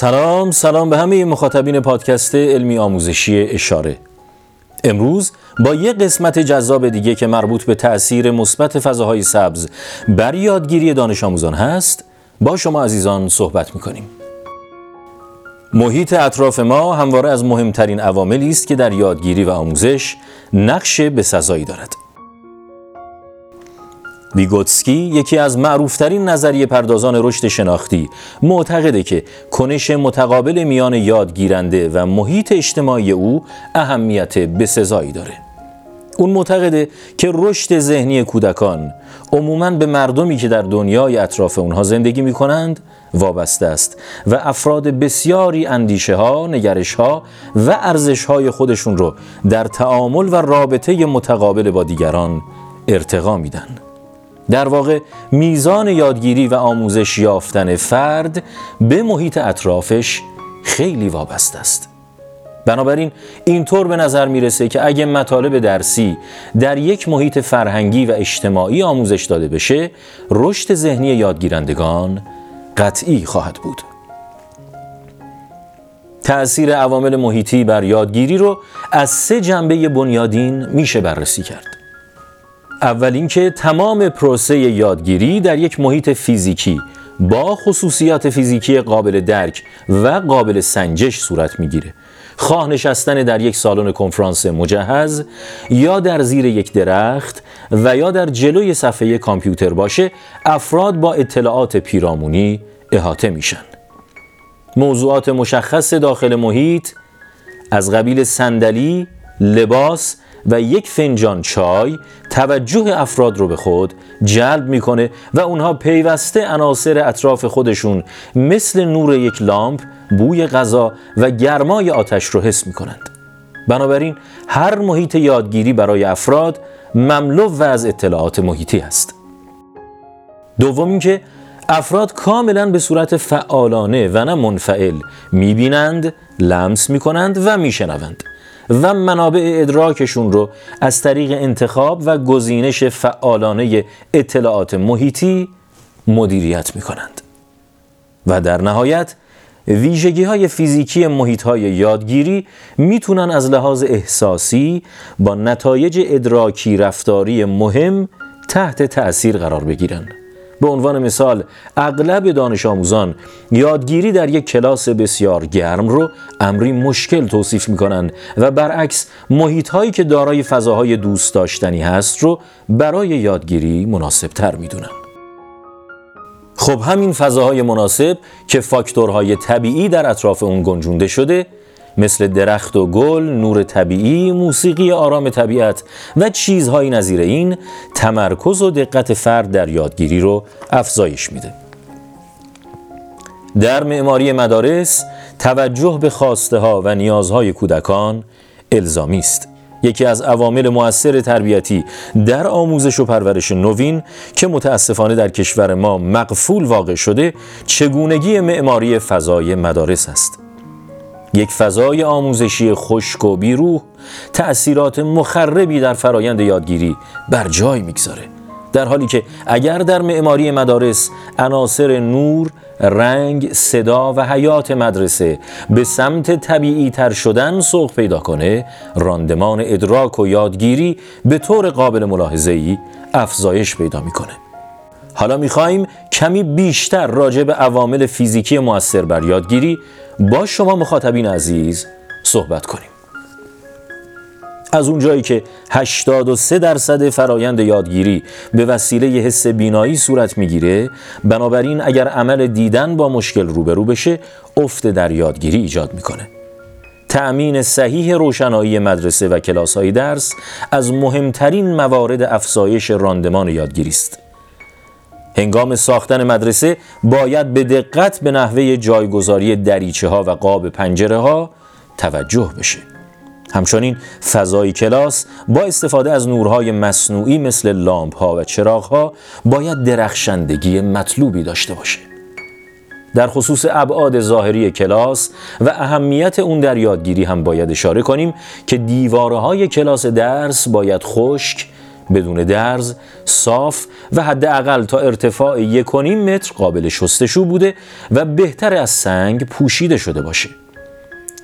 سلام سلام به همه مخاطبین پادکست علمی آموزشی اشاره. امروز با یک قسمت جذاب دیگه که مربوط به تأثیر مثبت فضاهای سبز بر یادگیری دانش آموزان هست با شما عزیزان صحبت می‌کنیم. محیط اطراف ما همواره از مهمترین عواملی است که در یادگیری و آموزش نقش بسزایی دارد. ویگوتسکی یکی از معروفترین نظریه پردازان رشد شناختی معتقده که کنش متقابل میان یادگیرنده و محیط اجتماعی او اهمیت بسزایی داره اون معتقده که رشد ذهنی کودکان عموماً به مردمی که در دنیای اطراف اونها زندگی می کنند وابسته است و افراد بسیاری اندیشه ها، نگرش ها و ارزش های خودشون رو در تعامل و رابطه متقابل با دیگران ارتقا میدن. در واقع میزان یادگیری و آموزش یافتن فرد به محیط اطرافش خیلی وابسته است. بنابراین اینطور به نظر می‌رسه که اگه مطالب درسی در یک محیط فرهنگی و اجتماعی آموزش داده بشه رشد ذهنی یادگیرندگان قطعی خواهد بود تأثیر عوامل محیطی بر یادگیری رو از سه جنبه بنیادین میشه بررسی کرد اول اینکه تمام پروسه یادگیری در یک محیط فیزیکی با خصوصیات فیزیکی قابل درک و قابل سنجش صورت می‌گیره. خواه نشستن در یک سالن کنفرانس مجهز یا در زیر یک درخت و یا در جلوی صفحه کامپیوتر باشه افراد با اطلاعات پیرامونی احاطه میشن. موضوعات مشخص داخل محیط از قبیل صندلی، لباس و یک فنجان چای توجه افراد رو به خود جلب می‌کنه و اونها پیوسته عناصر اطراف خودشون مثل نور یک لامپ بوی غذا و گرمای آتش رو حس می کنند. بنابراین هر محیط یادگیری برای افراد مملو و از اطلاعات محیطی است. دوم اینکه افراد کاملا به صورت فعالانه و نه منفعل می‌بینند، لمس می‌کنند و میشنوند و منابع ادراکشون رو از طریق انتخاب و گزینش فعالانه اطلاعات محیطی مدیریت می‌کنند و در نهایت ویژگی های فیزیکی محیط های یادگیری می‌تونن از لحاظ احساسی با نتایج ادراکی رفتاری مهم تحت تأثیر قرار بگیرن. به عنوان مثال اغلب دانش آموزان یادگیری در یک کلاس بسیار گرم رو امری مشکل توصیف می‌کنن و برعکس محیط هایی که دارای فضاهای دوست داشتنی هست رو برای یادگیری مناسب تر می‌دونن. خب همین فضاهای مناسب که فاکتورهای طبیعی در اطراف اون گنجونده شده مثل درخت و گل، نور طبیعی، موسیقی آرام طبیعت و چیزهایی نظیر این تمرکز و دقت فرد در یادگیری رو افزایش میده. در معماری مدارس توجه به خواسته ها و نیازهای کودکان الزامی است. یکی از عوامل مؤثر تربیتی در آموزش و پرورش نوین که متاسفانه در کشور ما مقفول واقع شده چگونگی معماری فضای مدارس است یک فضای آموزشی خشک و بیروح تأثیرات مخربی در فرایند یادگیری بر جای می‌گذاره. در حالی که اگر در معماری مدارس عناصر نور، رنگ، صدا و حیات مدرسه به سمت طبیعی تر شدن سوق پیدا کنه راندمان ادراک و یادگیری به طور قابل ملاحظه ای افزایش پیدا می‌کنه. حالا می‌خواهیم کمی بیشتر راجع به عوامل فیزیکی موثر بر یادگیری با شما مخاطبین عزیز صحبت کنیم. از اونجایی که 83 درصد فرایند یادگیری به وسیله حس بینایی صورت می‌گیره بنابراین اگر عمل دیدن با مشکل روبرو بشه افت در یادگیری ایجاد می‌کنه. تأمین صحیح روشنایی مدرسه و کلاس های درس از مهمترین موارد افزایش راندمان یادگیری است. هنگام ساختن مدرسه باید به دقت به نحوه جایگذاری دریچه ها و قاب پنجره ها توجه بشه همچنین فضای کلاس با استفاده از نورهای مصنوعی مثل لامپ ها و چراغ ها باید درخشندگی مطلوبی داشته باشه. در خصوص ابعاد ظاهری کلاس و اهمیت اون در یادگیری هم باید اشاره کنیم که دیواره های کلاس درس باید خشک، بدون درز صاف و حداقل تا ارتفاع یک متر قابل شستشو بوده و بهتر از سنگ پوشیده شده باشه.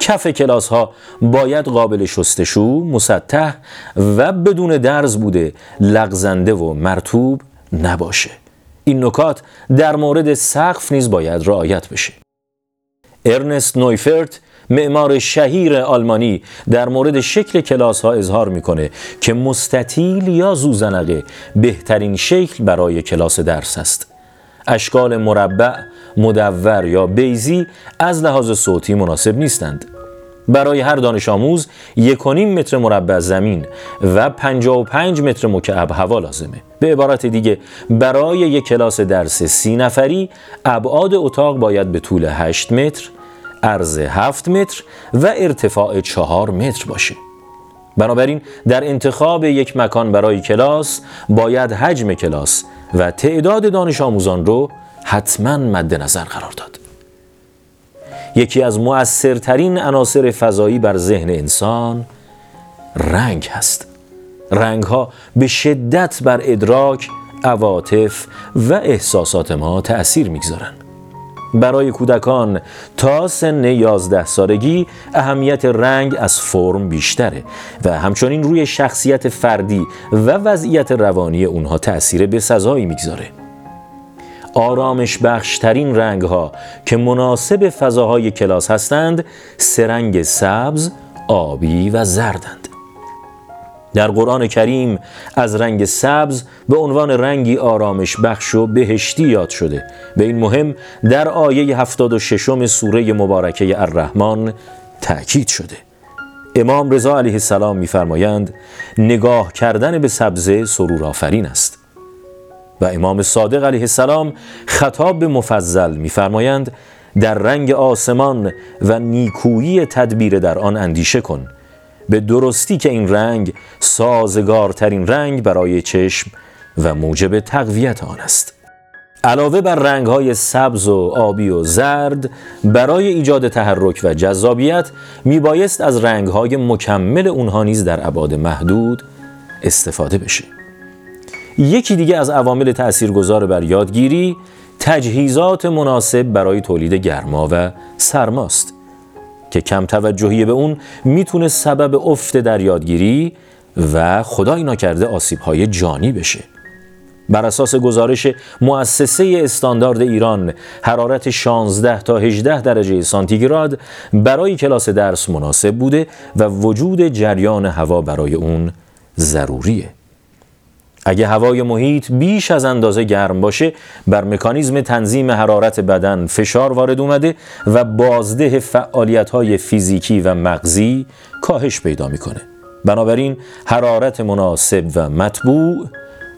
کف کلاس ها باید قابل شستشو، مسطح و بدون درز بوده لغزنده و مرتوب نباشه. این نکات در مورد سقف نیز باید رعایت بشه. ارنست نویفرت معمار شهیر آلمانی در مورد شکل کلاس ها اظهار می‌کنه که مستطیل یا زوزنقه بهترین شکل برای کلاس درس است. اشکال مربع، مدور یا بیزی از لحاظ صوتی مناسب نیستند. برای هر دانش آموز یکونیم متر مربع زمین و 55 متر مکعب هوا لازمه. به عبارت دیگه برای یک کلاس درس سی نفری ابعاد اتاق باید به طول 8 متر عرض 7 متر و ارتفاع 4 متر باشه. بنابراین در انتخاب یک مکان برای کلاس باید حجم کلاس و تعداد دانش آموزان رو حتما مد نظر قرار داد. یکی از مؤثرترین عناصر فضایی بر ذهن انسان رنگ هست. رنگ ها به شدت بر ادراک، عواطف و احساسات ما تأثیر می‌گذارند. برای کودکان تا سن 11 سالگی اهمیت رنگ از فرم بیشتره و همچنین روی شخصیت فردی و وضعیت روانی اونها تأثیر به سزایی می‌گذاره. آرامش بخشترین رنگ ها که مناسب فضاهای کلاس هستند سرنگ سبز، آبی و زردند. در قرآن کریم از رنگ سبز به عنوان رنگی آرامش بخش و بهشتی یاد شده. به این مهم در آیه 76 سوره مبارکه الرحمن تأکید شده. امام رضا علیه السلام میفرمایند نگاه کردن به سبزه سرور آفرین است. و امام صادق علیه السلام خطاب به مفضل میفرمایند در رنگ آسمان و نیکویی تدبیر در آن اندیشه کن. به درستی که این رنگ سازگارترین رنگ برای چشم و موجب تقویت آن است. علاوه بر رنگ های سبز و آبی و زرد برای ایجاد تحرک و جذابیت می بایست از رنگ های مکمل اونها نیز در ابعاد محدود استفاده بشه. یکی دیگه از عوامل تاثیرگذار بر یادگیری تجهیزات مناسب برای تولید گرما و سرماست. که کم توجهی به اون می‌تونه سبب افت در یادگیری و خدای ناکرده آسیب های جانی بشه. بر اساس گزارش مؤسسه استاندارد ایران حرارت 16 تا 18 درجه سانتیگراد برای کلاس درس مناسب بوده و وجود جریان هوا برای اون ضروریه. اگه هوای محیط بیش از اندازه گرم باشه بر مکانیزم تنظیم حرارت بدن فشار وارد اومده و بازده فعالیت فیزیکی و مغزی کاهش پیدا می‌کنه. بنابراین حرارت مناسب و مطبوع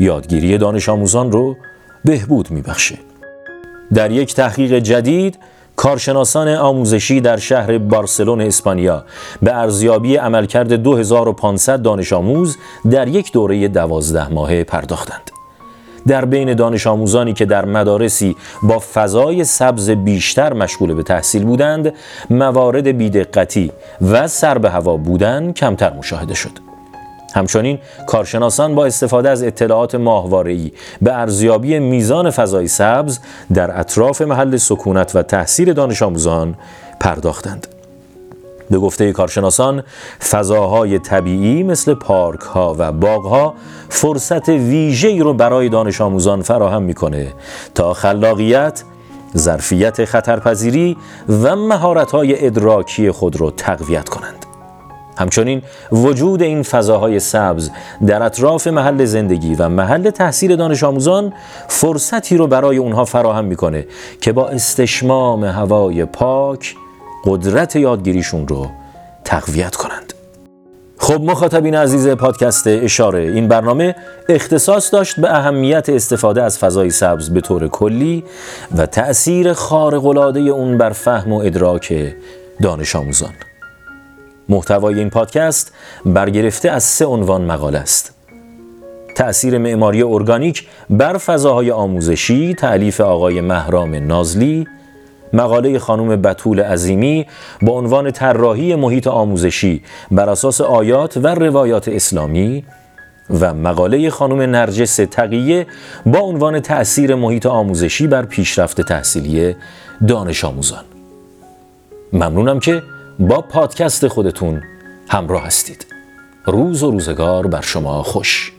یادگیری دانش آموزان رو بهبود میبخشه. در یک تحقیق جدید کارشناسان آموزشی در شهر بارسلون اسپانیا به ارزیابی عملکرد 2500 دانش آموز در یک دوره دوازده ماهه پرداختند. در بین دانش آموزانی که در مدارسی با فضای سبز بیشتر مشغول به تحصیل بودند، موارد بیدقتی و سر به هوا بودن کمتر مشاهده شد. همچنین کارشناسان با استفاده از اطلاعات ماهواره‌ای به ارزیابی میزان فضای سبز در اطراف محل سکونت و تحصیل دانش آموزان پرداختند. به گفته کارشناسان فضاهای طبیعی مثل پارک ها و باغ ها فرصت ویژه‌ای رو برای دانش آموزان فراهم می‌کنه تا خلاقیت، ظرفیت خطرپذیری و مهارت ادراکی خود را تقویت کنند. همچنین وجود این فضاهای سبز در اطراف محل زندگی و محل تحصیل دانش آموزان فرصتی رو برای اونها فراهم می‌کنه که با استشمام هوای پاک قدرت یادگیریشون رو تقویت کنند. خب مخاطبین عزیز پادکست اشاره این برنامه اختصاص داشت به اهمیت استفاده از فضای سبز به طور کلی و تأثیر خارق‌العاده اون بر فهم و ادراک دانش آموزان. محتوای این پادکست برگرفته از سه عنوان مقاله است. تأثیر معماری ارگانیک بر فضاهای آموزشی تعلیف آقای مهرام نازلی مقاله خانم بطول عظیمی با عنوان طراحی محیط آموزشی بر اساس آیات و روایات اسلامی و مقاله خانم نرجس تقیه با عنوان تأثیر محیط آموزشی بر پیشرفت تحصیلی دانش آموزان ممنونم که با پادکست خودتون همراه هستید. روز و روزگار بر شما خوش.